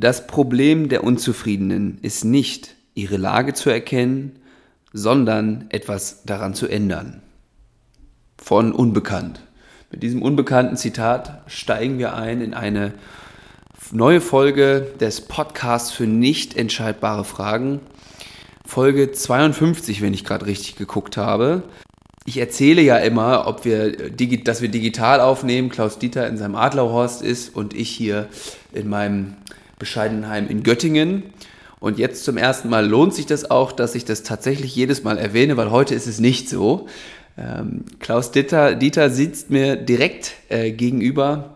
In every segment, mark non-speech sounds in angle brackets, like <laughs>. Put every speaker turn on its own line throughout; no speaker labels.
Das Problem der Unzufriedenen ist nicht, ihre Lage zu erkennen, sondern etwas daran zu ändern. Von Unbekannt. Mit diesem unbekannten Zitat steigen wir ein in eine neue Folge des Podcasts für nicht entscheidbare Fragen. Folge 52, wenn ich gerade richtig geguckt habe. Ich erzähle ja immer, ob wir, dass wir digital aufnehmen. Klaus Dieter in seinem Adlerhorst ist und ich hier in meinem bescheidenen Heim in Göttingen. Und jetzt zum ersten Mal lohnt sich das auch, dass ich das tatsächlich jedes Mal erwähne, weil heute ist es nicht so. Ähm, Klaus Dieter, Dieter sitzt mir direkt äh, gegenüber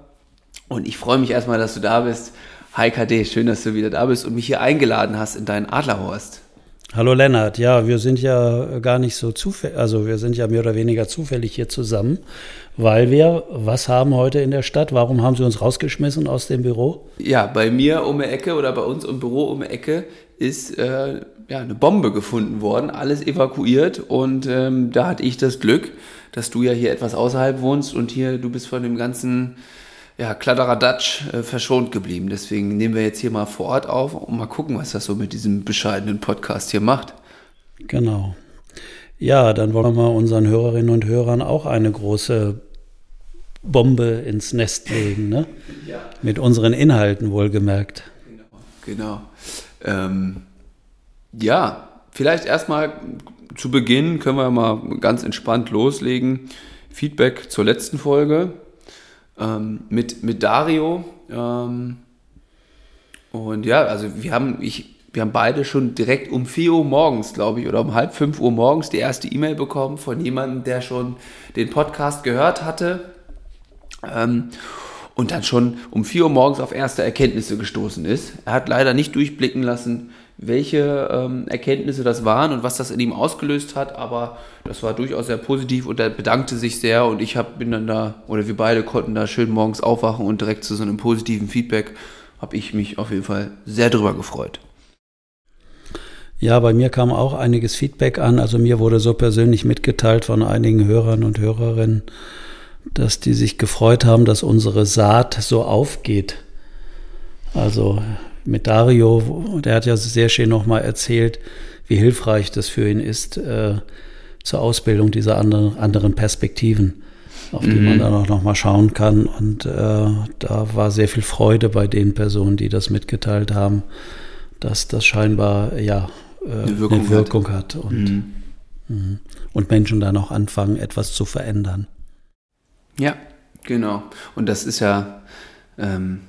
und ich freue mich erstmal, dass du da bist. Hi KD, schön, dass du wieder da bist und mich hier eingeladen hast in deinen Adlerhorst.
Hallo Lennart, ja, wir sind ja gar nicht so zufällig, also wir sind ja mehr oder weniger zufällig hier zusammen, weil wir was haben heute in der Stadt? Warum haben sie uns rausgeschmissen aus dem Büro?
Ja, bei mir um die Ecke oder bei uns im Büro um die Ecke ist äh, ja, eine Bombe gefunden worden, alles evakuiert und ähm, da hatte ich das Glück, dass du ja hier etwas außerhalb wohnst und hier du bist von dem ganzen ja, Kladderadatsch äh, verschont geblieben. Deswegen nehmen wir jetzt hier mal vor Ort auf und mal gucken, was das so mit diesem bescheidenen Podcast hier macht.
Genau. Ja, dann wollen wir mal unseren Hörerinnen und Hörern auch eine große Bombe ins Nest legen, ne? Ja. Mit unseren Inhalten wohlgemerkt.
Genau. genau. Ähm, ja, vielleicht erstmal zu Beginn können wir mal ganz entspannt loslegen. Feedback zur letzten Folge ähm, mit, mit Dario. Ähm, und ja, also wir haben, ich, wir haben beide schon direkt um 4 Uhr morgens, glaube ich, oder um halb 5 Uhr morgens die erste E-Mail bekommen von jemandem, der schon den Podcast gehört hatte. Ähm, und dann schon um 4 Uhr morgens auf erste Erkenntnisse gestoßen ist. Er hat leider nicht durchblicken lassen, welche ähm, Erkenntnisse das waren und was das in ihm ausgelöst hat, aber das war durchaus sehr positiv und er bedankte sich sehr und ich hab, bin dann da, oder wir beide konnten da schön morgens aufwachen und direkt zu so einem positiven Feedback habe ich mich auf jeden Fall sehr drüber gefreut.
Ja, bei mir kam auch einiges Feedback an. Also mir wurde so persönlich mitgeteilt von einigen Hörern und Hörerinnen, dass die sich gefreut haben, dass unsere Saat so aufgeht. Also mit Dario, der hat ja sehr schön nochmal erzählt, wie hilfreich das für ihn ist äh, zur Ausbildung dieser anderen, anderen Perspektiven, auf die mhm. man dann auch nochmal schauen kann. Und äh, da war sehr viel Freude bei den Personen, die das mitgeteilt haben, dass das scheinbar ja äh, eine Wirkung, eine Wirkung hat. hat, und, mhm. mhm. und Menschen dann auch anfangen, etwas zu verändern.
Ja, genau. Und das ist ja ähm,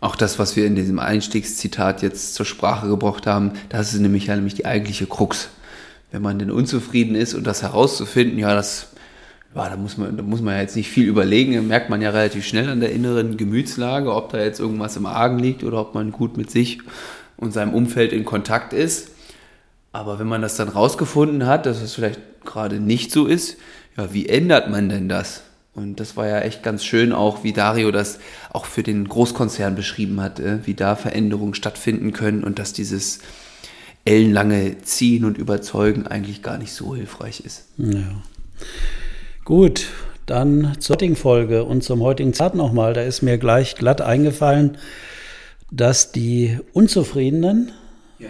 auch das, was wir in diesem Einstiegszitat jetzt zur Sprache gebracht haben, das ist nämlich ja nämlich die eigentliche Krux. Wenn man denn unzufrieden ist und das herauszufinden, ja, das, ja, da muss man, da muss man ja jetzt nicht viel überlegen, da merkt man ja relativ schnell an der inneren Gemütslage, ob da jetzt irgendwas im Argen liegt oder ob man gut mit sich und seinem Umfeld in Kontakt ist. Aber wenn man das dann rausgefunden hat, dass es vielleicht gerade nicht so ist, ja, wie ändert man denn das? Und das war ja echt ganz schön auch, wie Dario das auch für den Großkonzern beschrieben hat, äh, wie da Veränderungen stattfinden können und dass dieses ellenlange Ziehen und Überzeugen eigentlich gar nicht so hilfreich ist. Ja.
Gut, dann zur heutigen Folge und zum heutigen Zart nochmal. Da ist mir gleich glatt eingefallen, dass die Unzufriedenen ja.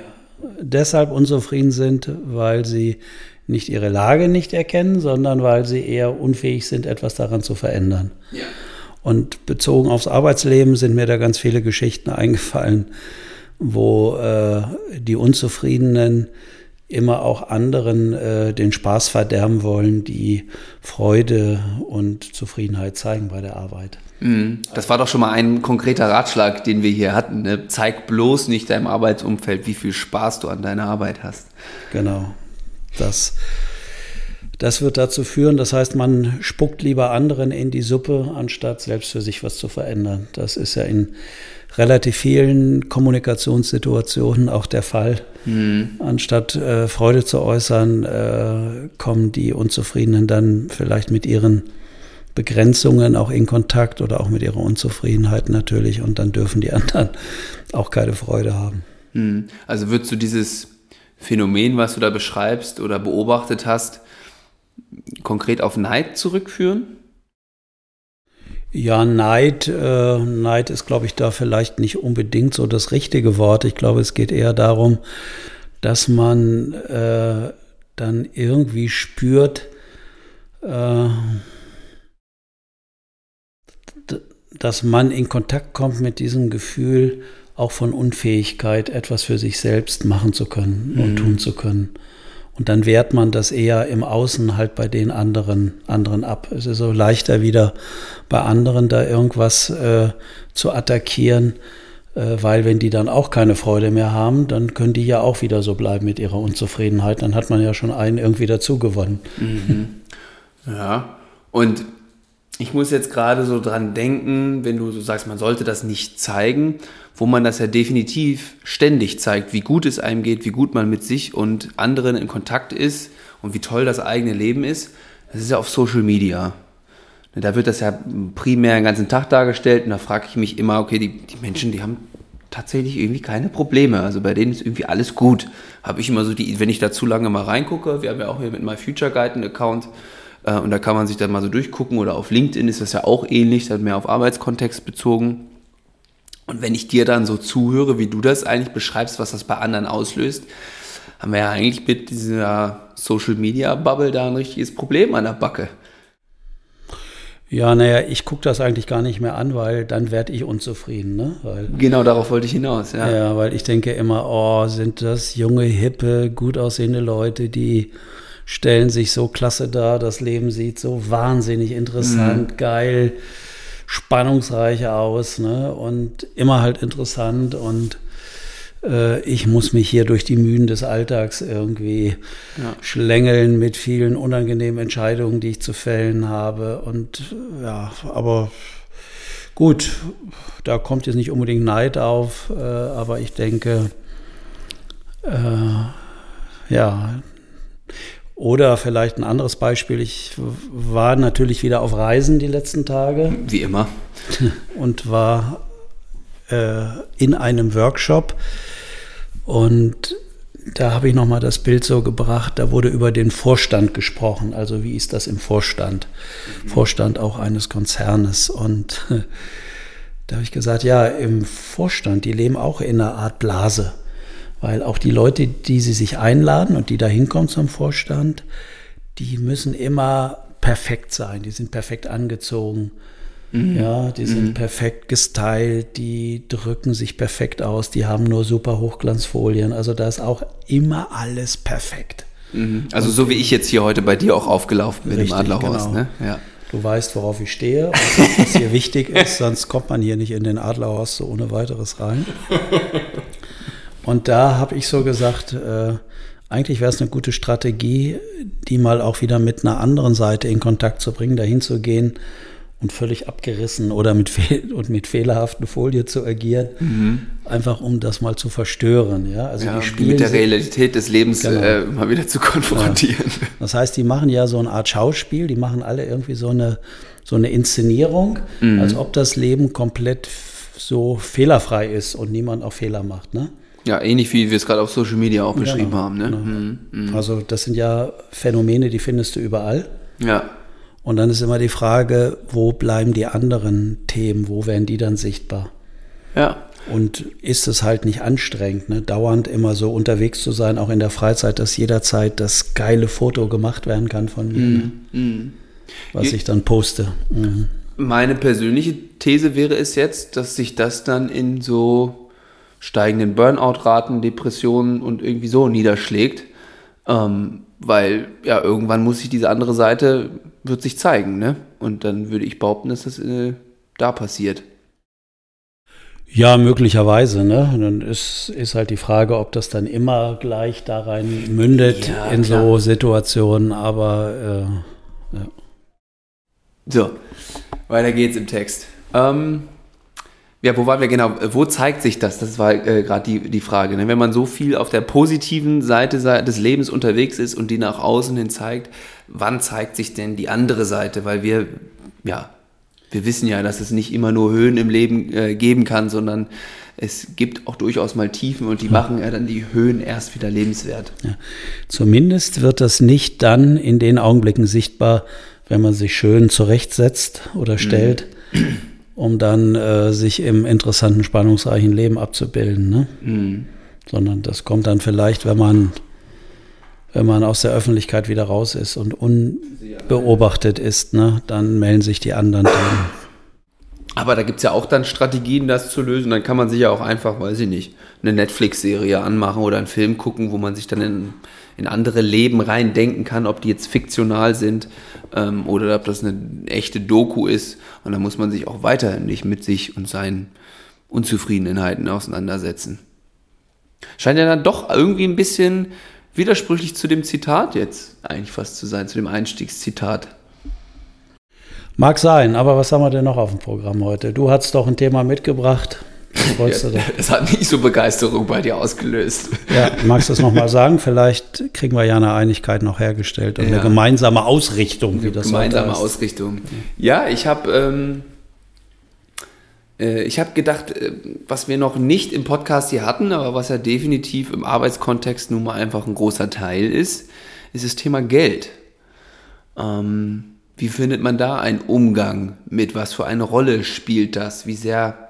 deshalb unzufrieden sind, weil sie nicht ihre Lage nicht erkennen, sondern weil sie eher unfähig sind, etwas daran zu verändern. Ja. Und bezogen aufs Arbeitsleben sind mir da ganz viele Geschichten eingefallen, wo äh, die Unzufriedenen immer auch anderen äh, den Spaß verderben wollen, die Freude und Zufriedenheit zeigen bei der Arbeit.
Mhm. Das war doch schon mal ein konkreter Ratschlag, den wir hier hatten. Ne? Zeig bloß nicht deinem Arbeitsumfeld, wie viel Spaß du an deiner Arbeit hast.
Genau. Das, das wird dazu führen, das heißt, man spuckt lieber anderen in die Suppe, anstatt selbst für sich was zu verändern. Das ist ja in relativ vielen Kommunikationssituationen auch der Fall. Mhm. Anstatt äh, Freude zu äußern, äh, kommen die Unzufriedenen dann vielleicht mit ihren Begrenzungen auch in Kontakt oder auch mit ihrer Unzufriedenheit natürlich und dann dürfen die <laughs> anderen auch keine Freude haben.
Mhm. Also würdest du dieses Phänomen, was du da beschreibst oder beobachtet hast, konkret auf Neid zurückführen?
Ja, Neid, äh, Neid ist, glaube ich, da vielleicht nicht unbedingt so das richtige Wort. Ich glaube, es geht eher darum, dass man äh, dann irgendwie spürt, äh, dass man in Kontakt kommt mit diesem Gefühl auch von Unfähigkeit, etwas für sich selbst machen zu können und mhm. tun zu können. Und dann wehrt man das eher im Außen halt bei den anderen, anderen ab. Es ist so leichter wieder bei anderen da irgendwas äh, zu attackieren, äh, weil wenn die dann auch keine Freude mehr haben, dann können die ja auch wieder so bleiben mit ihrer Unzufriedenheit. Dann hat man ja schon einen irgendwie dazu gewonnen.
Mhm. Ja, und ich muss jetzt gerade so dran denken, wenn du so sagst, man sollte das nicht zeigen, wo man das ja definitiv ständig zeigt, wie gut es einem geht, wie gut man mit sich und anderen in Kontakt ist und wie toll das eigene Leben ist. Das ist ja auf Social Media. Da wird das ja primär den ganzen Tag dargestellt und da frage ich mich immer, okay, die, die Menschen, die haben tatsächlich irgendwie keine Probleme. Also bei denen ist irgendwie alles gut. Habe ich immer so die, wenn ich da zu lange mal reingucke, wir haben ja auch hier mit My Future Guide einen Account, äh, und da kann man sich dann mal so durchgucken oder auf LinkedIn ist das ja auch ähnlich, das mehr auf Arbeitskontext bezogen. Und wenn ich dir dann so zuhöre, wie du das eigentlich beschreibst, was das bei anderen auslöst, haben wir ja eigentlich mit dieser Social Media Bubble da ein richtiges Problem an der Backe.
Ja, naja, ich gucke das eigentlich gar nicht mehr an, weil dann werde ich unzufrieden. Ne? Weil,
genau darauf wollte ich hinaus, ja.
Ja, weil ich denke immer, oh, sind das junge, hippe, gut aussehende Leute, die stellen sich so klasse dar, das Leben sieht so wahnsinnig interessant, mhm. geil, spannungsreich aus ne? und immer halt interessant und äh, ich muss mich hier durch die Mühen des Alltags irgendwie ja. schlängeln mit vielen unangenehmen Entscheidungen, die ich zu fällen habe und ja, aber gut, da kommt jetzt nicht unbedingt Neid auf, äh, aber ich denke, äh, ja, oder vielleicht ein anderes Beispiel. Ich war natürlich wieder auf Reisen die letzten Tage.
Wie immer. <laughs>
Und war äh, in einem Workshop. Und da habe ich nochmal das Bild so gebracht, da wurde über den Vorstand gesprochen. Also wie ist das im Vorstand? Mhm. Vorstand auch eines Konzernes. Und <laughs> da habe ich gesagt, ja, im Vorstand, die leben auch in einer Art Blase. Weil auch die Leute, die sie sich einladen und die da hinkommen zum Vorstand, die müssen immer perfekt sein. Die sind perfekt angezogen. Mhm. Ja, die sind mhm. perfekt gestylt, die drücken sich perfekt aus, die haben nur super Hochglanzfolien. Also da ist auch immer alles perfekt.
Mhm. Also so wie ich jetzt hier heute bei dir auch aufgelaufen bin Richtig, im Adlerhorst. Genau. Ne?
Ja. Du weißt, worauf ich stehe, was hier wichtig ist, sonst kommt man hier nicht in den Adlerhorst so ohne weiteres rein. <laughs> Und da habe ich so gesagt, äh, eigentlich wäre es eine gute Strategie, die mal auch wieder mit einer anderen Seite in Kontakt zu bringen, dahin zu gehen und völlig abgerissen oder mit, <laughs> fehl und mit fehlerhaften Folie zu agieren, mhm. einfach um das mal zu verstören. Ja,
also ja, die spielen mit der Realität des Lebens genau. äh, mal wieder zu konfrontieren. Ja.
Das heißt, die machen ja so eine Art Schauspiel, die machen alle irgendwie so eine, so eine Inszenierung, mhm. als ob das Leben komplett so fehlerfrei ist und niemand auch Fehler macht. Ne?
Ja, ähnlich wie wir es gerade auf Social Media auch beschrieben genau, haben. Ne? Genau. Mhm,
mhm. Also das sind ja Phänomene, die findest du überall.
Ja.
Und dann ist immer die Frage, wo bleiben die anderen Themen, wo werden die dann sichtbar?
Ja.
Und ist es halt nicht anstrengend, ne? dauernd immer so unterwegs zu sein, auch in der Freizeit, dass jederzeit das geile Foto gemacht werden kann von mir, mhm. Ne? Mhm. was ich dann poste. Mhm.
Meine persönliche These wäre es jetzt, dass sich das dann in so steigenden Burnout-Raten, Depressionen und irgendwie so niederschlägt. Ähm, weil ja, irgendwann muss sich diese andere Seite, wird sich zeigen, ne? Und dann würde ich behaupten, dass das äh, da passiert.
Ja, möglicherweise. Ne? dann ist, ist halt die Frage, ob das dann immer gleich da rein mündet ja, in klar. so Situationen, aber äh, ja.
So, weiter geht's im Text. Ähm, ja, wo waren wir genau? Wo zeigt sich das? Das war äh, gerade die, die Frage. Ne? Wenn man so viel auf der positiven Seite des Lebens unterwegs ist und die nach außen hin zeigt, wann zeigt sich denn die andere Seite? Weil wir, ja, wir wissen ja, dass es nicht immer nur Höhen im Leben äh, geben kann, sondern es gibt auch durchaus mal Tiefen und die machen ja dann die Höhen erst wieder lebenswert. Ja.
Zumindest wird das nicht dann in den Augenblicken sichtbar, wenn man sich schön zurechtsetzt oder stellt. Mhm um dann äh, sich im interessanten, spannungsreichen Leben abzubilden. Ne? Mhm. Sondern das kommt dann vielleicht, wenn man, wenn man aus der Öffentlichkeit wieder raus ist und unbeobachtet ist, ne? dann melden sich die anderen Themen.
Aber da gibt es ja auch dann Strategien, das zu lösen. Dann kann man sich ja auch einfach, weiß ich nicht, eine Netflix-Serie anmachen oder einen Film gucken, wo man sich dann in, in andere Leben reindenken kann, ob die jetzt fiktional sind ähm, oder ob das eine echte Doku ist. Und dann muss man sich auch weiterhin nicht mit sich und seinen Unzufriedenheiten auseinandersetzen. Scheint ja dann doch irgendwie ein bisschen widersprüchlich zu dem Zitat jetzt eigentlich fast zu sein, zu dem Einstiegszitat.
Mag sein, aber was haben wir denn noch auf dem Programm heute? Du hast doch ein Thema mitgebracht.
Was ja, es hat nicht so Begeisterung bei dir ausgelöst.
Ja, magst du das nochmal sagen? Vielleicht kriegen wir ja eine Einigkeit noch hergestellt und ja. eine gemeinsame Ausrichtung,
wie das Gemeinsame. Ausrichtung. Ja, ich habe ähm, äh, ich habe gedacht, äh, was wir noch nicht im Podcast hier hatten, aber was ja definitiv im Arbeitskontext nun mal einfach ein großer Teil ist, ist das Thema Geld. Ähm, wie findet man da einen Umgang mit? Was für eine Rolle spielt das? Wie sehr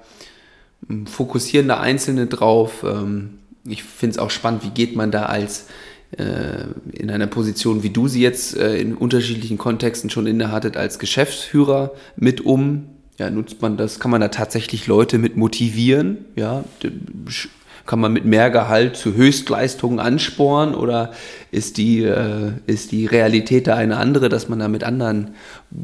fokussieren da Einzelne drauf? Ähm, ich finde es auch spannend, wie geht man da als äh, in einer Position, wie du sie jetzt äh, in unterschiedlichen Kontexten schon innehattet, als Geschäftsführer mit um? Ja, nutzt man das? Kann man da tatsächlich Leute mit motivieren? Ja, kann man mit mehr Gehalt zu Höchstleistungen ansporen oder ist die, äh, ist die Realität da eine andere, dass man da mit anderen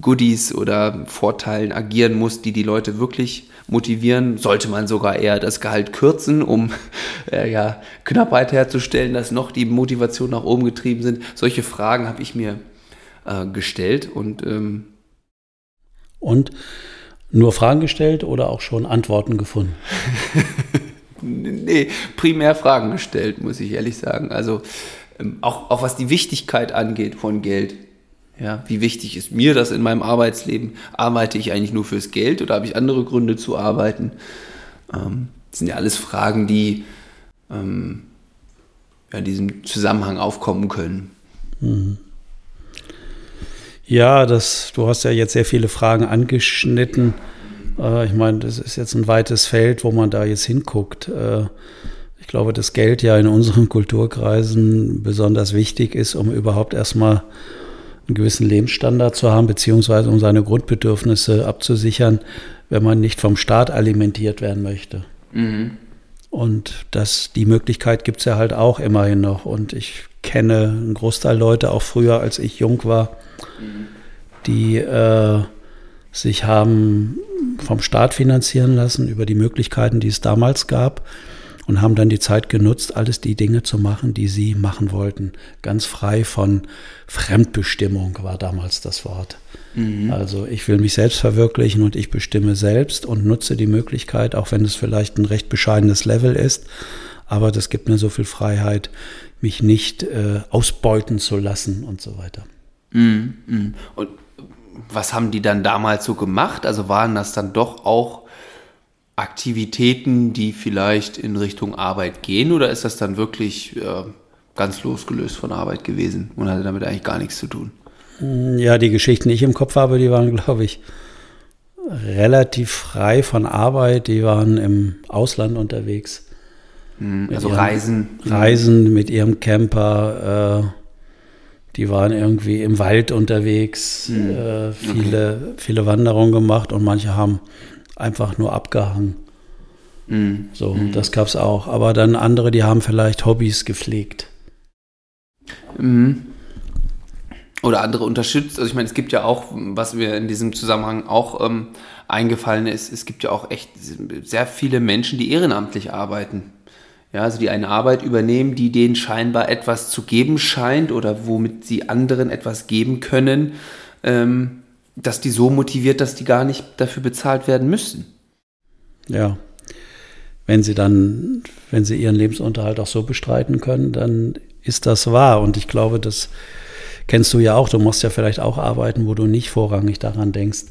Goodies oder Vorteilen agieren muss, die die Leute wirklich motivieren? Sollte man sogar eher das Gehalt kürzen, um äh, ja, Knappheit herzustellen, dass noch die Motivation nach oben getrieben sind? Solche Fragen habe ich mir äh, gestellt und ähm,
und nur Fragen gestellt oder auch schon Antworten gefunden? <laughs>
nee, primär Fragen gestellt, muss ich ehrlich sagen. Also ähm, auch, auch was die Wichtigkeit angeht von Geld. Ja, wie wichtig ist mir das in meinem Arbeitsleben? Arbeite ich eigentlich nur fürs Geld oder habe ich andere Gründe zu arbeiten? Ähm, das sind ja alles Fragen, die ähm, ja, in diesem Zusammenhang aufkommen können. Mhm.
Ja, das, du hast ja jetzt sehr viele Fragen angeschnitten. Äh, ich meine, das ist jetzt ein weites Feld, wo man da jetzt hinguckt. Äh, ich glaube, dass Geld ja in unseren Kulturkreisen besonders wichtig ist, um überhaupt erstmal einen gewissen Lebensstandard zu haben, beziehungsweise um seine Grundbedürfnisse abzusichern, wenn man nicht vom Staat alimentiert werden möchte. Mhm. Und das, die Möglichkeit gibt es ja halt auch immerhin noch. Und ich kenne einen Großteil Leute, auch früher, als ich jung war, mhm. die äh, sich haben vom Staat finanzieren lassen über die Möglichkeiten, die es damals gab und haben dann die Zeit genutzt, alles die Dinge zu machen, die sie machen wollten. Ganz frei von Fremdbestimmung war damals das Wort. Mhm. Also ich will mich selbst verwirklichen und ich bestimme selbst und nutze die Möglichkeit, auch wenn es vielleicht ein recht bescheidenes Level ist, aber das gibt mir so viel Freiheit, mich nicht äh, ausbeuten zu lassen und so weiter.
Mhm. mhm. Und was haben die dann damals so gemacht? Also waren das dann doch auch Aktivitäten, die vielleicht in Richtung Arbeit gehen oder ist das dann wirklich äh, ganz losgelöst von Arbeit gewesen und hatte damit eigentlich gar nichts zu tun?
Ja, die Geschichten, die ich im Kopf habe, die waren, glaube ich, relativ frei von Arbeit. Die waren im Ausland unterwegs.
Hm, also Reisen.
Reisen mit ihrem Camper. Äh, die waren irgendwie im Wald unterwegs, mhm. äh, viele, okay. viele Wanderungen gemacht und manche haben einfach nur abgehangen. Mhm. So, mhm. das gab es auch. Aber dann andere, die haben vielleicht Hobbys gepflegt.
Mhm. Oder andere unterstützt. Also ich meine, es gibt ja auch, was mir in diesem Zusammenhang auch ähm, eingefallen ist, es gibt ja auch echt sehr viele Menschen, die ehrenamtlich arbeiten. Ja, also die eine Arbeit übernehmen, die denen scheinbar etwas zu geben scheint oder womit sie anderen etwas geben können, ähm, dass die so motiviert, dass die gar nicht dafür bezahlt werden müssen.
Ja. Wenn sie dann, wenn sie ihren Lebensunterhalt auch so bestreiten können, dann ist das wahr. Und ich glaube, das kennst du ja auch. Du musst ja vielleicht auch arbeiten, wo du nicht vorrangig daran denkst,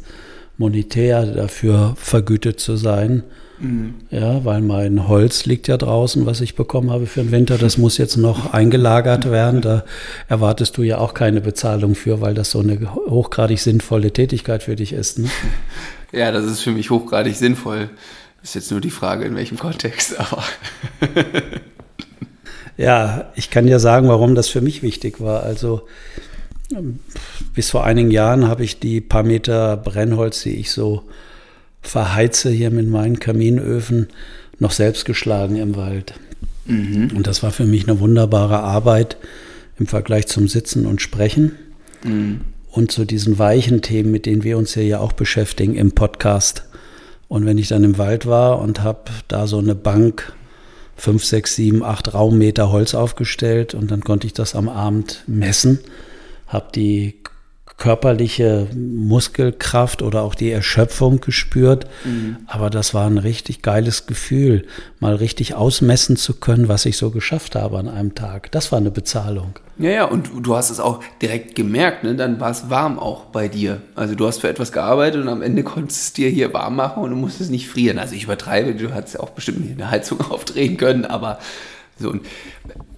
monetär dafür vergütet zu sein. Mhm. Ja, weil mein Holz liegt ja draußen, was ich bekommen habe für den Winter. Das muss jetzt noch eingelagert werden. Da erwartest du ja auch keine Bezahlung für, weil das so eine hochgradig sinnvolle Tätigkeit für dich ist. Ne? <laughs>
Ja, das ist für mich hochgradig sinnvoll. Ist jetzt nur die Frage, in welchem Kontext, <laughs> aber. <laughs>
ja, ich kann ja sagen, warum das für mich wichtig war. Also bis vor einigen Jahren habe ich die paar Meter Brennholz, die ich so verheize hier mit meinen Kaminöfen, noch selbst geschlagen im Wald. Mhm. Und das war für mich eine wunderbare Arbeit im Vergleich zum Sitzen und Sprechen. Mhm. Und zu diesen weichen Themen, mit denen wir uns hier ja auch beschäftigen im Podcast. Und wenn ich dann im Wald war und habe da so eine Bank, fünf, sechs, sieben, acht Raummeter Holz aufgestellt und dann konnte ich das am Abend messen habe die körperliche Muskelkraft oder auch die Erschöpfung gespürt. Mhm. Aber das war ein richtig geiles Gefühl, mal richtig ausmessen zu können, was ich so geschafft habe an einem Tag. Das war eine Bezahlung.
Ja, ja, und du hast es auch direkt gemerkt, ne? dann war es warm auch bei dir. Also du hast für etwas gearbeitet und am Ende <laughs> konntest du es dir hier warm machen und du musstest nicht frieren. Also ich übertreibe, du hattest ja auch bestimmt eine Heizung <laughs> aufdrehen können, aber so. Und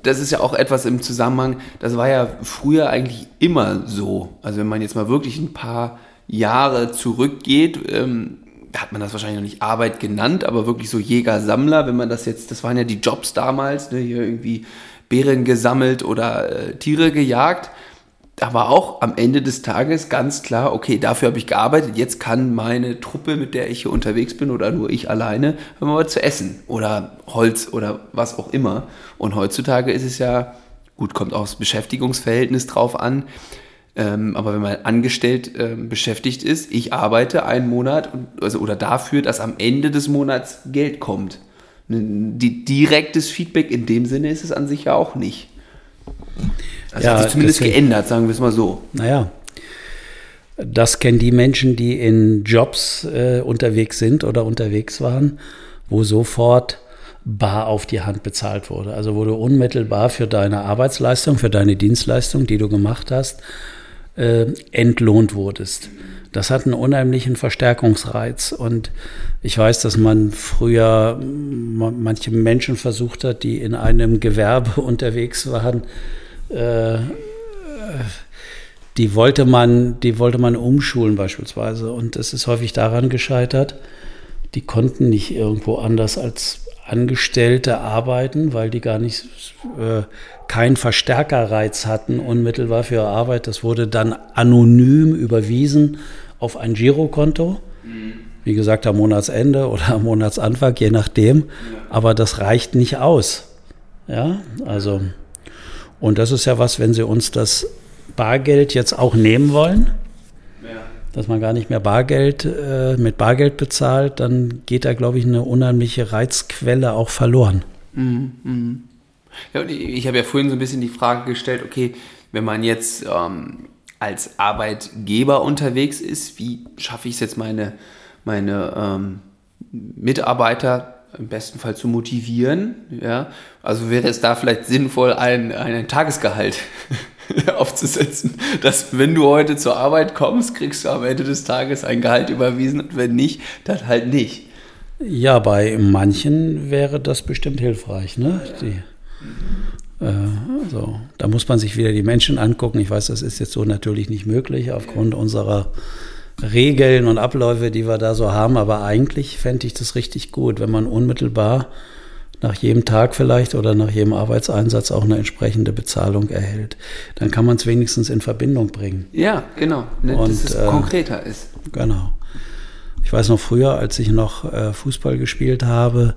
das ist ja auch etwas im Zusammenhang, das war ja früher eigentlich immer so. Also wenn man jetzt mal wirklich ein paar Jahre zurückgeht, ähm, hat man das wahrscheinlich noch nicht Arbeit genannt, aber wirklich so Jäger-Sammler, wenn man das jetzt, das waren ja die Jobs damals, ne, hier irgendwie Beeren gesammelt oder äh, Tiere gejagt da war auch am Ende des Tages ganz klar, okay, dafür habe ich gearbeitet, jetzt kann meine Truppe, mit der ich hier unterwegs bin oder nur ich alleine, haben wir mal zu essen oder Holz oder was auch immer. Und heutzutage ist es ja, gut, kommt auch das Beschäftigungsverhältnis drauf an, ähm, aber wenn man angestellt ähm, beschäftigt ist, ich arbeite einen Monat also, oder dafür, dass am Ende des Monats Geld kommt. Die, direktes Feedback in dem Sinne ist es an sich ja auch nicht. Also ja, hat sich zumindest deswegen, geändert, sagen wir es mal so.
Naja, das kennen die Menschen, die in Jobs äh, unterwegs sind oder unterwegs waren, wo sofort bar auf die Hand bezahlt wurde. Also wo du unmittelbar für deine Arbeitsleistung, für deine Dienstleistung, die du gemacht hast, äh, entlohnt wurdest. Das hat einen unheimlichen Verstärkungsreiz. Und ich weiß, dass man früher manche Menschen versucht hat, die in einem Gewerbe <laughs> unterwegs waren, äh, die wollte man, die wollte man umschulen beispielsweise. Und es ist häufig daran gescheitert, die konnten nicht irgendwo anders als Angestellte arbeiten, weil die gar nicht äh, keinen Verstärkerreiz hatten unmittelbar für ihre Arbeit. Das wurde dann anonym überwiesen auf ein Girokonto. Wie gesagt, am Monatsende oder am Monatsanfang, je nachdem. Aber das reicht nicht aus. Ja, also. Und das ist ja was, wenn Sie uns das Bargeld jetzt auch nehmen wollen, ja. dass man gar nicht mehr Bargeld äh, mit Bargeld bezahlt, dann geht da, glaube ich, eine unheimliche Reizquelle auch verloren. Mhm,
mh. Ja, und ich habe ja vorhin so ein bisschen die Frage gestellt, okay, wenn man jetzt ähm, als Arbeitgeber unterwegs ist, wie schaffe ich es jetzt meine, meine ähm, Mitarbeiter im besten Fall zu motivieren. Ja? Also wäre es da vielleicht sinnvoll, ein, ein Tagesgehalt <laughs> aufzusetzen, dass wenn du heute zur Arbeit kommst, kriegst du am Ende des Tages ein Gehalt überwiesen und wenn nicht, dann halt nicht.
Ja, bei manchen wäre das bestimmt hilfreich. Ne? Die, äh, also, da muss man sich wieder die Menschen angucken. Ich weiß, das ist jetzt so natürlich nicht möglich aufgrund unserer Regeln und Abläufe, die wir da so haben. Aber eigentlich fände ich das richtig gut, wenn man unmittelbar nach jedem Tag vielleicht oder nach jedem Arbeitseinsatz auch eine entsprechende Bezahlung erhält. Dann kann man es wenigstens in Verbindung bringen.
Ja, genau. Ne, und, dass es äh, konkreter ist.
Genau. Ich weiß noch früher, als ich noch äh, Fußball gespielt habe,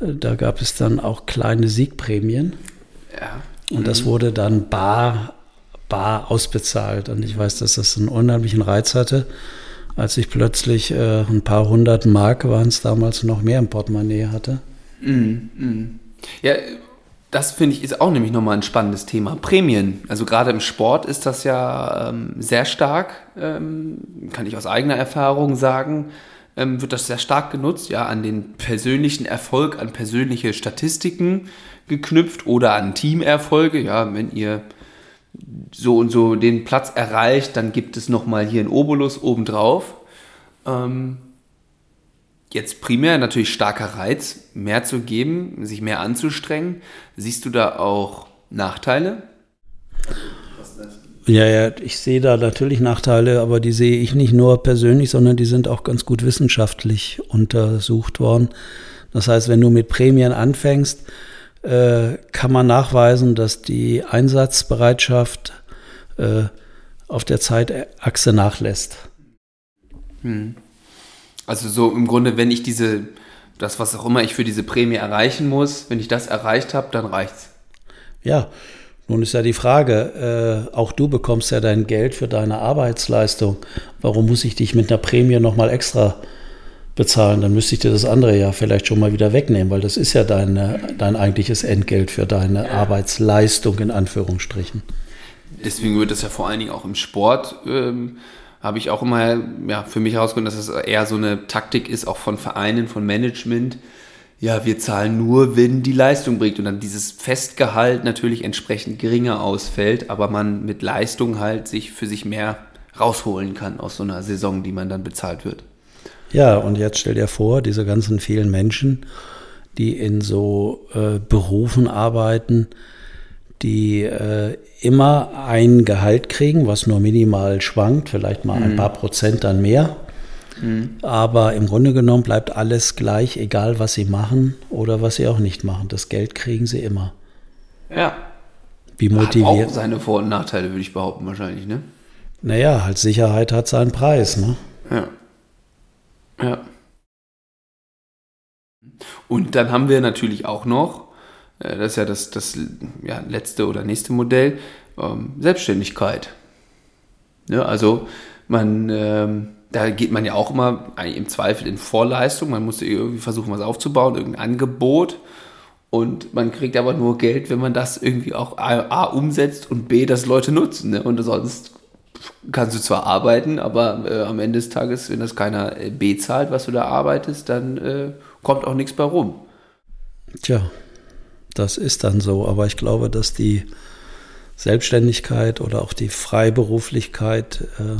äh, da gab es dann auch kleine Siegprämien. Ja. Und mhm. das wurde dann bar bar ausbezahlt. Und ich weiß, dass das einen unheimlichen Reiz hatte, als ich plötzlich äh, ein paar hundert Mark waren es damals noch mehr im Portemonnaie hatte. Mm,
mm. Ja, das finde ich ist auch nämlich nochmal ein spannendes Thema. Prämien. Also gerade im Sport ist das ja ähm, sehr stark, ähm, kann ich aus eigener Erfahrung sagen, ähm, wird das sehr stark genutzt, ja, an den persönlichen Erfolg, an persönliche Statistiken geknüpft oder an Teamerfolge. Ja, wenn ihr so und so den Platz erreicht, dann gibt es nochmal hier einen Obolus obendrauf. Ähm, jetzt primär natürlich starker Reiz, mehr zu geben, sich mehr anzustrengen. Siehst du da auch Nachteile?
Ja, ja, ich sehe da natürlich Nachteile, aber die sehe ich nicht nur persönlich, sondern die sind auch ganz gut wissenschaftlich untersucht worden. Das heißt, wenn du mit Prämien anfängst, äh, kann man nachweisen, dass die Einsatzbereitschaft äh, auf der Zeitachse nachlässt.
Hm. Also so im Grunde, wenn ich diese, das was auch immer ich für diese Prämie erreichen muss, wenn ich das erreicht habe, dann reicht's.
Ja, nun ist ja die Frage, äh, auch du bekommst ja dein Geld für deine Arbeitsleistung. Warum muss ich dich mit einer Prämie nochmal extra bezahlen? Dann müsste ich dir das andere ja vielleicht schon mal wieder wegnehmen, weil das ist ja dein, dein eigentliches Entgelt für deine Arbeitsleistung in Anführungsstrichen.
Deswegen wird es ja vor allen Dingen auch im Sport, ähm, habe ich auch immer ja, für mich herausgefunden, dass es eher so eine Taktik ist, auch von Vereinen, von Management, ja, wir zahlen nur, wenn die Leistung bringt und dann dieses Festgehalt natürlich entsprechend geringer ausfällt, aber man mit Leistung halt sich für sich mehr rausholen kann aus so einer Saison, die man dann bezahlt wird.
Ja, und jetzt stell dir vor, diese ganzen vielen Menschen, die in so äh, Berufen arbeiten, die äh, immer ein Gehalt kriegen, was nur minimal schwankt, vielleicht mal mhm. ein paar Prozent dann mehr. Mhm. Aber im Grunde genommen bleibt alles gleich, egal was sie machen oder was sie auch nicht machen. Das Geld kriegen sie immer.
Ja.
Wie motiviert.
Hat auch seine Vor- und Nachteile, würde ich behaupten, wahrscheinlich, ne?
Naja, halt Sicherheit hat seinen Preis, ne?
Ja. Ja. Und dann haben wir natürlich auch noch, äh, das ist ja das, das ja, letzte oder nächste Modell, ähm, Selbstständigkeit. Ja, also man ähm, da geht man ja auch immer im Zweifel in Vorleistung. Man muss irgendwie versuchen, was aufzubauen, irgendein Angebot. Und man kriegt aber nur Geld, wenn man das irgendwie auch A, umsetzt und B, dass Leute nutzen. Ne? Und sonst kannst du zwar arbeiten, aber äh, am Ende des Tages, wenn das keiner äh, B zahlt, was du da arbeitest, dann äh, kommt auch nichts bei rum.
Tja, das ist dann so. Aber ich glaube, dass die Selbstständigkeit oder auch die Freiberuflichkeit äh,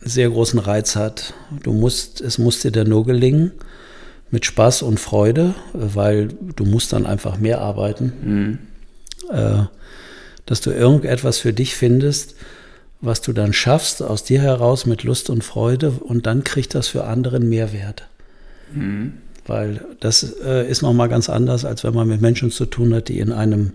sehr großen Reiz hat. Du musst, es muss dir dann nur gelingen, mit Spaß und Freude, weil du musst dann einfach mehr arbeiten, mhm. äh, dass du irgendetwas für dich findest, was du dann schaffst aus dir heraus mit Lust und Freude und dann kriegt das für anderen Mehrwert. Mhm. Weil das äh, ist nochmal ganz anders, als wenn man mit Menschen zu tun hat, die in einem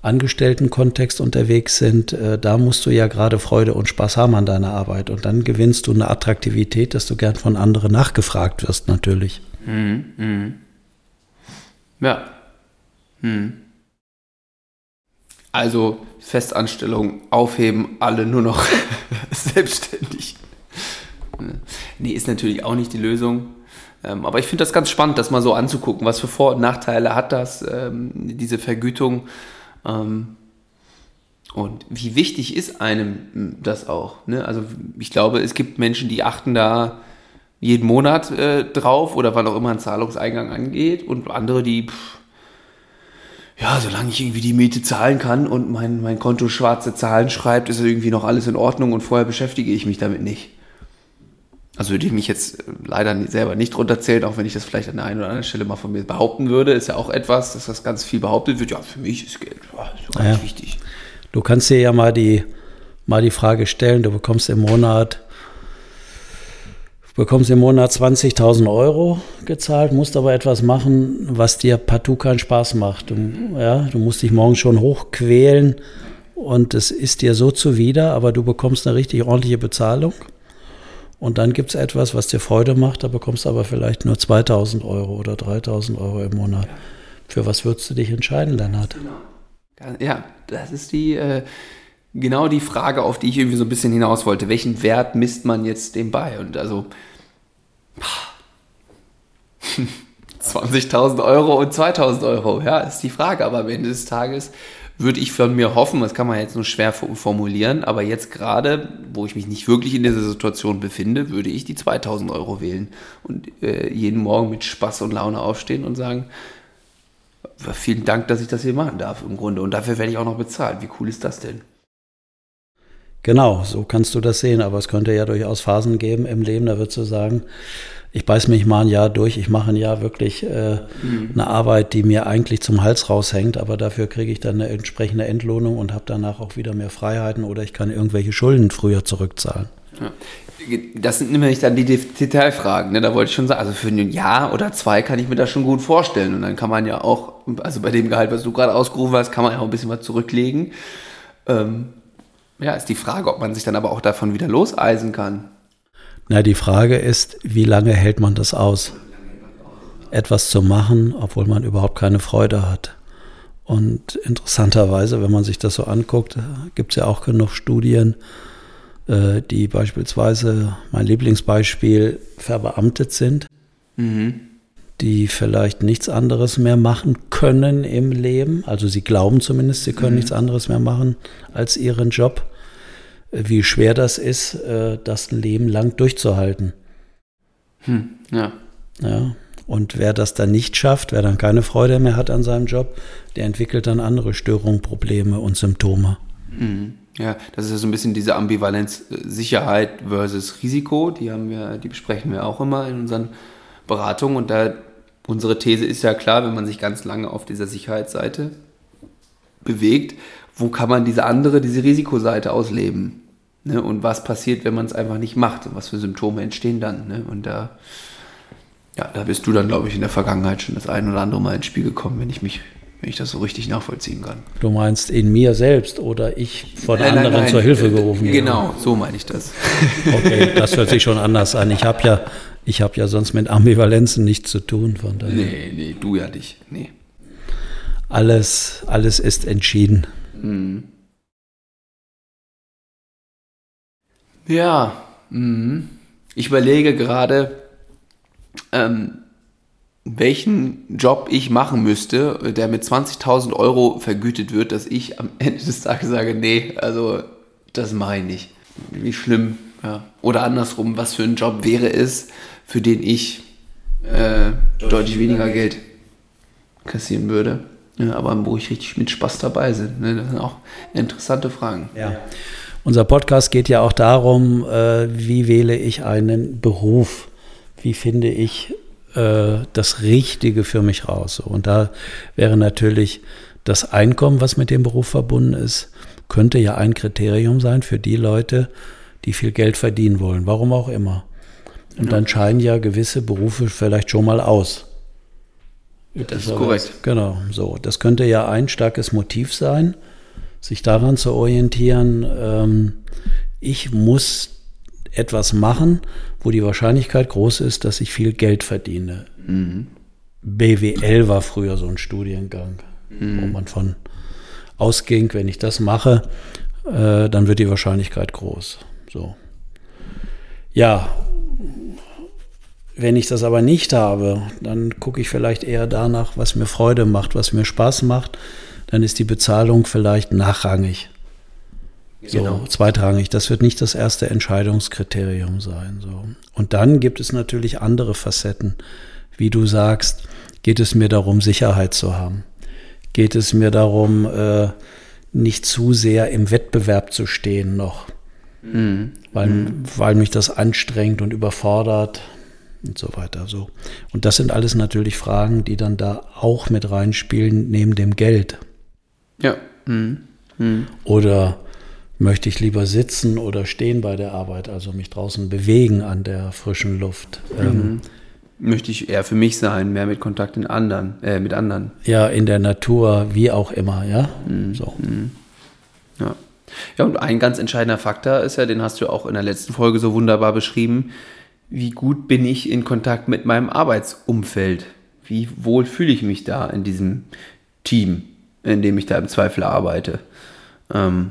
Angestelltenkontext unterwegs sind, äh, da musst du ja gerade Freude und Spaß haben an deiner Arbeit. Und dann gewinnst du eine Attraktivität, dass du gern von anderen nachgefragt wirst, natürlich. Mhm,
mh. Ja. Mhm. Also Festanstellung aufheben, alle nur noch <laughs> selbstständig. Nee, ist natürlich auch nicht die Lösung. Ähm, aber ich finde das ganz spannend, das mal so anzugucken. Was für Vor- und Nachteile hat das, ähm, diese Vergütung? Ähm, und wie wichtig ist einem das auch? Ne? Also ich glaube, es gibt Menschen, die achten da jeden Monat äh, drauf oder wann auch immer ein Zahlungseingang angeht und andere, die, pff, ja, solange ich irgendwie die Miete zahlen kann und mein, mein Konto schwarze Zahlen schreibt, ist irgendwie noch alles in Ordnung und vorher beschäftige ich mich damit nicht. Also würde ich mich jetzt äh, leider selber nicht runterzählen, auch wenn ich das vielleicht an der einen oder anderen Stelle mal von mir behaupten würde, ist ja auch etwas, dass das ganz viel behauptet wird. Ja, für mich ist Geld ja, ist ganz ja. wichtig.
Du kannst dir ja mal die, mal die Frage stellen, du bekommst im Monat, bekommst im Monat 20.000 Euro gezahlt, musst aber etwas machen, was dir partout keinen Spaß macht. Du, ja, du musst dich morgen schon hochquälen und es ist dir so zuwider, aber du bekommst eine richtig ordentliche Bezahlung. Und dann gibt es etwas, was dir Freude macht, da bekommst du aber vielleicht nur 2000 Euro oder 3000 Euro im Monat. Für was würdest du dich entscheiden, Lennart?
Genau. Ja, das ist die, äh, genau die Frage, auf die ich irgendwie so ein bisschen hinaus wollte. Welchen Wert misst man jetzt dem bei? Und also 20.000 <laughs> Euro und 2.000 Euro, ja, ist die Frage. Aber am Ende des Tages würde ich von mir hoffen, das kann man jetzt nur schwer formulieren, aber jetzt gerade, wo ich mich nicht wirklich in dieser Situation befinde, würde ich die 2000 Euro wählen und äh, jeden Morgen mit Spaß und Laune aufstehen und sagen, vielen Dank, dass ich das hier machen darf im Grunde und dafür werde ich auch noch bezahlt. Wie cool ist das denn?
Genau, so kannst du das sehen. Aber es könnte ja durchaus Phasen geben im Leben, da würdest du sagen, ich beiß mich mal ein Jahr durch, ich mache ein Jahr wirklich äh, mhm. eine Arbeit, die mir eigentlich zum Hals raushängt, aber dafür kriege ich dann eine entsprechende Entlohnung und habe danach auch wieder mehr Freiheiten oder ich kann irgendwelche Schulden früher zurückzahlen. Ja.
Das sind nämlich dann die Detailfragen. Ne? Da wollte ich schon sagen, also für ein Jahr oder zwei kann ich mir das schon gut vorstellen. Und dann kann man ja auch, also bei dem Gehalt, was du gerade ausgerufen hast, kann man ja auch ein bisschen was zurücklegen. Ähm, ja, ist die Frage, ob man sich dann aber auch davon wieder loseisen kann.
Na, die Frage ist, wie lange hält man das aus? Etwas zu machen, obwohl man überhaupt keine Freude hat. Und interessanterweise, wenn man sich das so anguckt, gibt es ja auch genug Studien, äh, die beispielsweise, mein Lieblingsbeispiel, verbeamtet sind, mhm. Die vielleicht nichts anderes mehr machen können im Leben. Also sie glauben zumindest, sie können mhm. nichts anderes mehr machen als ihren Job wie schwer das ist, äh, das ein Leben lang durchzuhalten. Hm, ja. ja. Und wer das dann nicht schafft, wer dann keine Freude mehr hat an seinem Job, der entwickelt dann andere Störungen, Probleme und Symptome.
Mhm. Ja, das ist ja so ein bisschen diese Ambivalenz äh, Sicherheit versus Risiko, die haben wir, die besprechen wir auch immer in unseren Beratungen und da unsere These ist ja klar, wenn man sich ganz lange auf dieser Sicherheitsseite bewegt, wo kann man diese andere, diese Risikoseite ausleben? Ne? Und was passiert, wenn man es einfach nicht macht? Und was für Symptome entstehen dann? Ne? Und da, ja, da bist du dann, glaube ich, in der Vergangenheit schon das ein oder andere Mal ins Spiel gekommen, wenn ich mich, wenn ich das so richtig nachvollziehen kann.
Du meinst in mir selbst oder ich von nein, anderen nein, nein. zur Hilfe gerufen?
Genau, so meine ich das.
Okay, das hört sich schon anders an. Ich habe ja, ich habe ja sonst mit Ambivalenzen nichts zu tun. Von daher.
Nee, nee, du ja nicht. Nee.
Alles, alles ist entschieden. Mhm.
Ja, mh. ich überlege gerade, ähm, welchen Job ich machen müsste, der mit 20.000 Euro vergütet wird, dass ich am <laughs> Ende des Tages sage, nee, also das mache ich nicht. Wie schlimm. Ja. Oder andersrum, was für ein Job wäre es, für den ich äh, deutlich weniger Geld kassieren würde, ja, aber wo ich richtig mit Spaß dabei bin. Ne? Das sind auch interessante Fragen.
Ja. Unser Podcast geht ja auch darum, äh, wie wähle ich einen Beruf? Wie finde ich äh, das Richtige für mich raus? Und da wäre natürlich das Einkommen, was mit dem Beruf verbunden ist, könnte ja ein Kriterium sein für die Leute, die viel Geld verdienen wollen, warum auch immer. Und dann scheiden ja gewisse Berufe vielleicht schon mal aus.
Das ist korrekt.
Genau, so. Das könnte ja ein starkes Motiv sein sich daran zu orientieren, ähm, ich muss etwas machen, wo die Wahrscheinlichkeit groß ist, dass ich viel Geld verdiene. Mhm. BWL war früher so ein Studiengang, mhm. wo man von ausging, wenn ich das mache, äh, dann wird die Wahrscheinlichkeit groß. So. Ja, wenn ich das aber nicht habe, dann gucke ich vielleicht eher danach, was mir Freude macht, was mir Spaß macht dann ist die Bezahlung vielleicht nachrangig. So, genau. zweitrangig. Das wird nicht das erste Entscheidungskriterium sein. So. Und dann gibt es natürlich andere Facetten. Wie du sagst, geht es mir darum, Sicherheit zu haben? Geht es mir darum, äh, nicht zu sehr im Wettbewerb zu stehen noch? Mhm. Weil, mhm. weil mich das anstrengt und überfordert und so weiter. So. Und das sind alles natürlich Fragen, die dann da auch mit reinspielen, neben dem Geld.
Ja. Mhm.
Mhm. Oder möchte ich lieber sitzen oder stehen bei der Arbeit, also mich draußen bewegen an der frischen Luft.
Mhm. Ähm, möchte ich eher für mich sein, mehr mit Kontakt in anderen, äh, mit anderen.
Ja, in der Natur, wie auch immer, ja. Mhm. So.
Ja. Und ein ganz entscheidender Faktor ist ja, den hast du auch in der letzten Folge so wunderbar beschrieben, wie gut bin ich in Kontakt mit meinem Arbeitsumfeld? Wie wohl fühle ich mich da in diesem Team? in dem ich da im Zweifel arbeite. Ähm,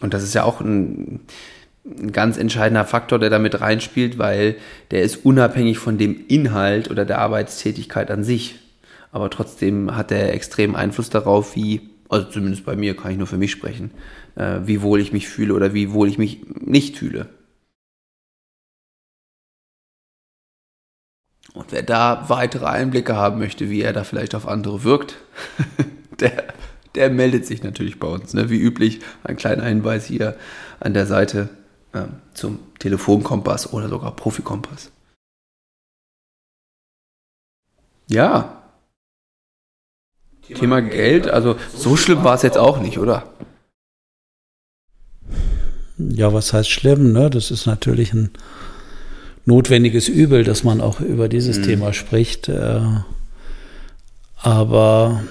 und das ist ja auch ein, ein, ganz entscheidender Faktor, der damit reinspielt, weil der ist unabhängig von dem Inhalt oder der Arbeitstätigkeit an sich. Aber trotzdem hat er extremen Einfluss darauf, wie, also zumindest bei mir kann ich nur für mich sprechen, äh, wie wohl ich mich fühle oder wie wohl ich mich nicht fühle. Und wer da weitere Einblicke haben möchte, wie er da vielleicht auf andere wirkt, <laughs> der, der meldet sich natürlich bei uns. Ne? Wie üblich, ein kleiner Hinweis hier an der Seite äh, zum Telefonkompass oder sogar Profikompass. Ja. Thema, Geld, also so schlimm war es jetzt auch nicht, oder?
Ja, was heißt schlimm? Ne? Das ist natürlich ein notwendiges Übel, dass man auch über dieses mhm. Thema spricht. Äh, aber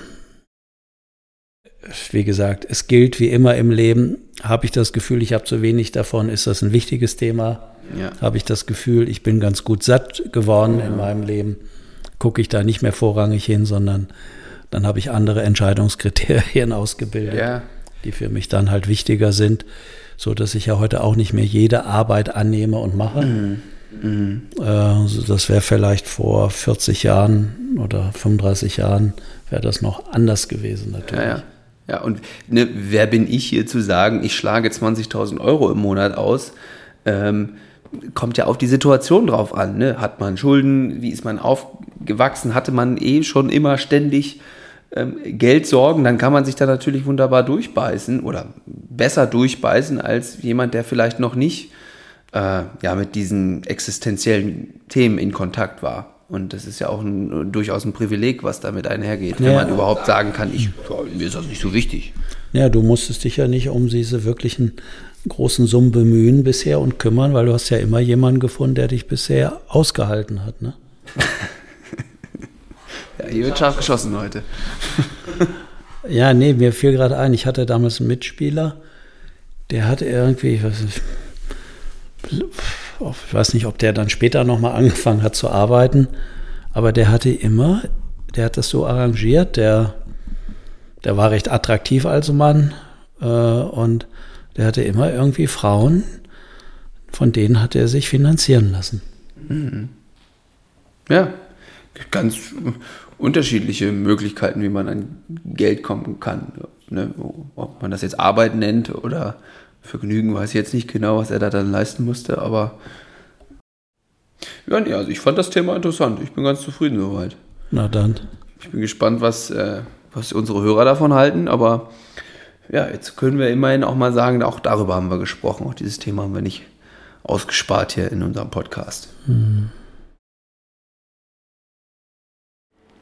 wie gesagt, es gilt wie immer im Leben, habe ich das Gefühl, ich habe zu wenig davon, ist das ein wichtiges Thema? Ja. Habe ich das Gefühl, ich bin ganz gut satt geworden ja. in meinem Leben, gucke ich da nicht mehr vorrangig hin, sondern dann habe ich andere Entscheidungskriterien <laughs> ausgebildet, ja. die für mich dann halt wichtiger sind, so dass ich ja heute auch nicht mehr jede Arbeit annehme und mache. Mhm. Mhm. Äh, das wäre vielleicht vor 40 Jahren oder 35 Jahren wäre das noch anders gewesen natürlich.
Ja, ja. ja und ne, wer bin ich hier zu sagen, ich schlage 20.000 Euro im Monat aus? Ähm, kommt ja auf die Situation drauf an. Ne? Hat man Schulden? Wie ist man aufgewachsen? Hatte man eh schon immer ständig ähm, Geldsorgen? Dann kann man sich da natürlich wunderbar durchbeißen oder besser durchbeißen als jemand, der vielleicht noch nicht äh, ja, mit diesen existenziellen Themen in Kontakt war. Und das ist ja auch ein, durchaus ein Privileg, was damit einhergeht, wenn ja. man überhaupt sagen kann, ich, mir ist das nicht so wichtig.
Ja, du musstest dich ja nicht um diese wirklichen großen Summen bemühen bisher und kümmern, weil du hast ja immer jemanden gefunden, der dich bisher ausgehalten hat, ne? <laughs>
hier wird scharf geschossen heute.
ja, nee, mir fiel gerade ein, ich hatte damals einen Mitspieler, der hatte irgendwie, ich weiß nicht, ich weiß nicht, ob der dann später nochmal angefangen hat zu arbeiten, aber der hatte immer, der hat das so arrangiert, der, der war recht attraktiv als Mann äh, und der hatte immer irgendwie Frauen, von denen hat er sich finanzieren lassen. Mhm.
Ja, ganz unterschiedliche Möglichkeiten, wie man an Geld kommen kann. Ne? Ob man das jetzt Arbeit nennt oder Vergnügen weiß ich jetzt nicht genau, was er da dann leisten musste, aber ja, nee, also ich fand das Thema interessant. Ich bin ganz zufrieden soweit.
Na dann.
Ich bin gespannt, was, äh, was unsere Hörer davon halten, aber ja, jetzt können wir immerhin auch mal sagen, auch darüber haben wir gesprochen. Auch dieses Thema haben wir nicht ausgespart hier in unserem Podcast. Hm.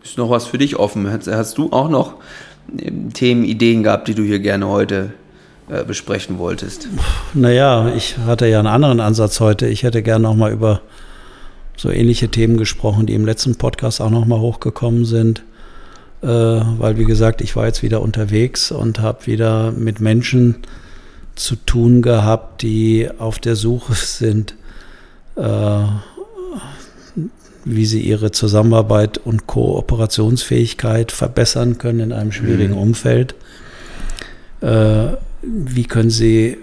Ist noch was für dich offen? Hast, hast du auch noch ähm, Themen, Ideen gehabt, die du hier gerne heute äh, besprechen wolltest?
Naja, ich hatte ja einen anderen Ansatz heute. Ich hätte gerne noch mal über so ähnliche Themen gesprochen, die im letzten Podcast auch noch mal hochgekommen sind. Äh, weil, wie gesagt, ich war jetzt wieder unterwegs und habe wieder mit Menschen zu tun gehabt, die auf der Suche <laughs> sind, äh, wie sie ihre Zusammenarbeit und Kooperationsfähigkeit verbessern können in einem schwierigen mhm. Umfeld. Äh, wie können sie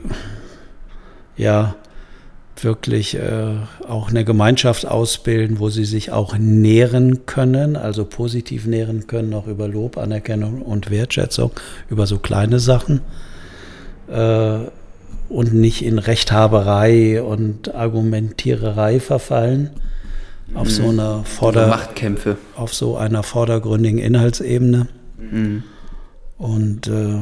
ja wirklich äh, auch eine Gemeinschaft ausbilden, wo sie sich auch nähren können, also positiv nähren können, auch über Lob, Anerkennung und Wertschätzung, über so kleine Sachen äh, und nicht in Rechthaberei und Argumentiererei verfallen auf mhm. so einer Vorder
Machtkämpfe
auf so einer vordergründigen Inhaltsebene mhm. und äh,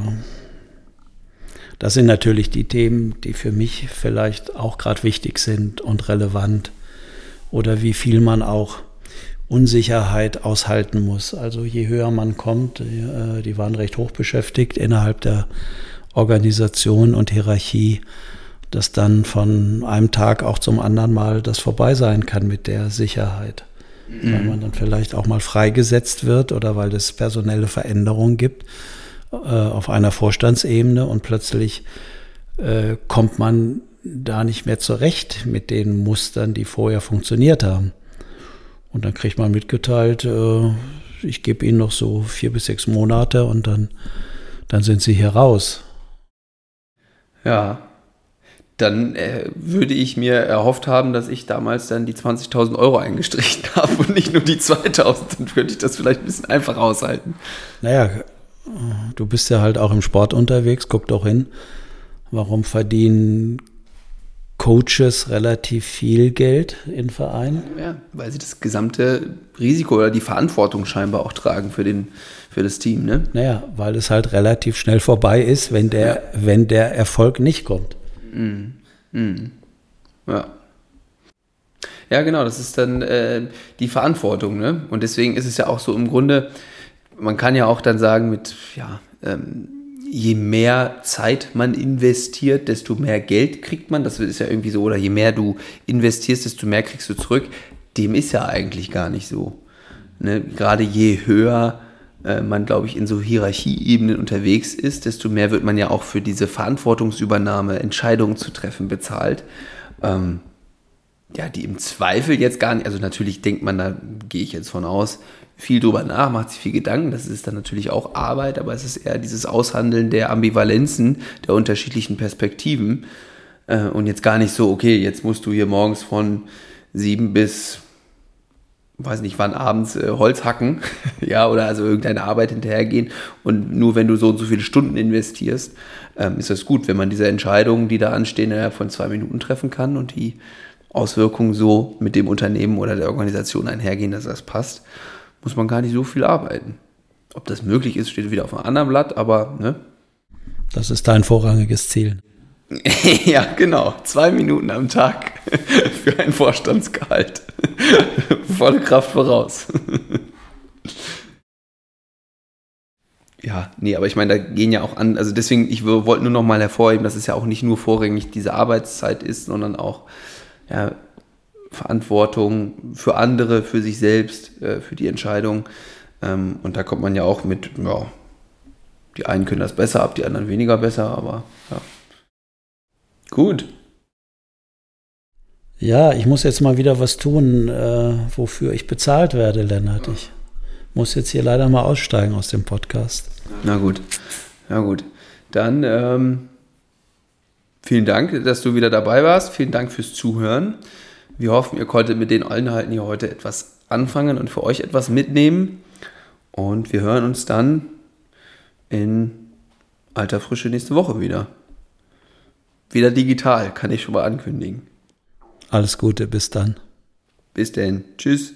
das sind natürlich die Themen, die für mich vielleicht auch gerade wichtig sind und relevant. Oder wie viel man auch Unsicherheit aushalten muss. Also je höher man kommt, äh, die waren recht hoch beschäftigt innerhalb der Organisation und Hierarchie, dass dann von einem Tag auch zum anderen mal das vorbei sein kann mit der Sicherheit. Mhm. Weil man dann vielleicht auch mal freigesetzt wird oder weil es personelle Veränderungen gibt äh, auf einer Vorstandsebene und plötzlich äh, kommt man da nicht mehr zurecht mit den Mustern, die vorher funktioniert haben. Und dann kriegt man mitgeteilt, äh, ich gebe Ihnen noch so vier bis sechs Monate und dann, dann sind Sie hier raus.
Ja, dann äh, würde ich mir erhofft haben, dass ich damals dann die 20.000 Euro eingestrichen <laughs> habe und nicht nur die 2.000. Dann könnte ich das vielleicht ein bisschen einfach aushalten.
Naja, du bist ja halt auch im Sport unterwegs, guck doch hin. Warum verdienen Coaches relativ viel Geld in Vereinen.
Ja, weil sie das gesamte Risiko oder die Verantwortung scheinbar auch tragen für, den, für das Team. Ne?
Naja, weil es halt relativ schnell vorbei ist, wenn der, ja. wenn der Erfolg nicht kommt.
Mhm. Mhm. Ja. Ja, genau, das ist dann äh, die Verantwortung. Ne? Und deswegen ist es ja auch so im Grunde, man kann ja auch dann sagen, mit, ja, ähm, je mehr Zeit man investiert, desto mehr Geld kriegt man. Das ist ja irgendwie so. Oder je mehr du investierst, desto mehr kriegst du zurück. Dem ist ja eigentlich gar nicht so. Ne? Gerade je höher man, glaube ich, in so Hierarchieebenen unterwegs ist, desto mehr wird man ja auch für diese Verantwortungsübernahme, Entscheidungen zu treffen, bezahlt. Ähm, ja, die im Zweifel jetzt gar nicht, also natürlich denkt man, da gehe ich jetzt von aus, viel drüber nach, macht sich viel Gedanken. Das ist dann natürlich auch Arbeit, aber es ist eher dieses Aushandeln der Ambivalenzen, der unterschiedlichen Perspektiven. Äh, und jetzt gar nicht so, okay, jetzt musst du hier morgens von sieben bis, weiß nicht wann abends, äh, Holz hacken, <laughs> ja, oder also irgendeine Arbeit hinterhergehen. Und nur wenn du so und so viele Stunden investierst, ähm, ist das gut, wenn man diese Entscheidungen, die da anstehen, innerhalb von zwei Minuten treffen kann und die Auswirkungen so mit dem Unternehmen oder der Organisation einhergehen, dass das passt muss man gar nicht so viel arbeiten. Ob das möglich ist, steht wieder auf einem anderen Blatt, aber ne?
Das ist dein vorrangiges Ziel. <laughs>
ja, genau. Zwei Minuten am Tag <laughs> für ein Vorstandsgehalt. <laughs> Volle Kraft voraus. ja, nee, aber ich meine, da gehen ja auch an, also deswegen, ich wollte nur noch mal hervorheben, dass es ja auch nicht nur vorrangig diese Arbeitszeit ist, sondern auch ja, Verantwortung für andere, für sich selbst, äh, für die Entscheidung. Ähm, und da kommt man ja auch mit, ja, die einen können das besser ab, die anderen weniger besser, aber ja. Gut.
Ja, ich muss jetzt mal wieder was tun, äh, wofür ich bezahlt werde, Lennart. Ich muss jetzt hier leider mal aussteigen aus dem Podcast.
Na gut, na gut. Dann ähm, vielen Dank, dass du wieder dabei warst. Vielen Dank fürs Zuhören. Wir hoffen, ihr konntet mit den Inhalten hier heute etwas anfangen und für euch etwas mitnehmen. Und wir hören uns dann in alter Frische nächste Woche wieder wieder digital, kann ich schon mal ankündigen.
Alles Gute, bis dann.
Bis denn. Tschüss.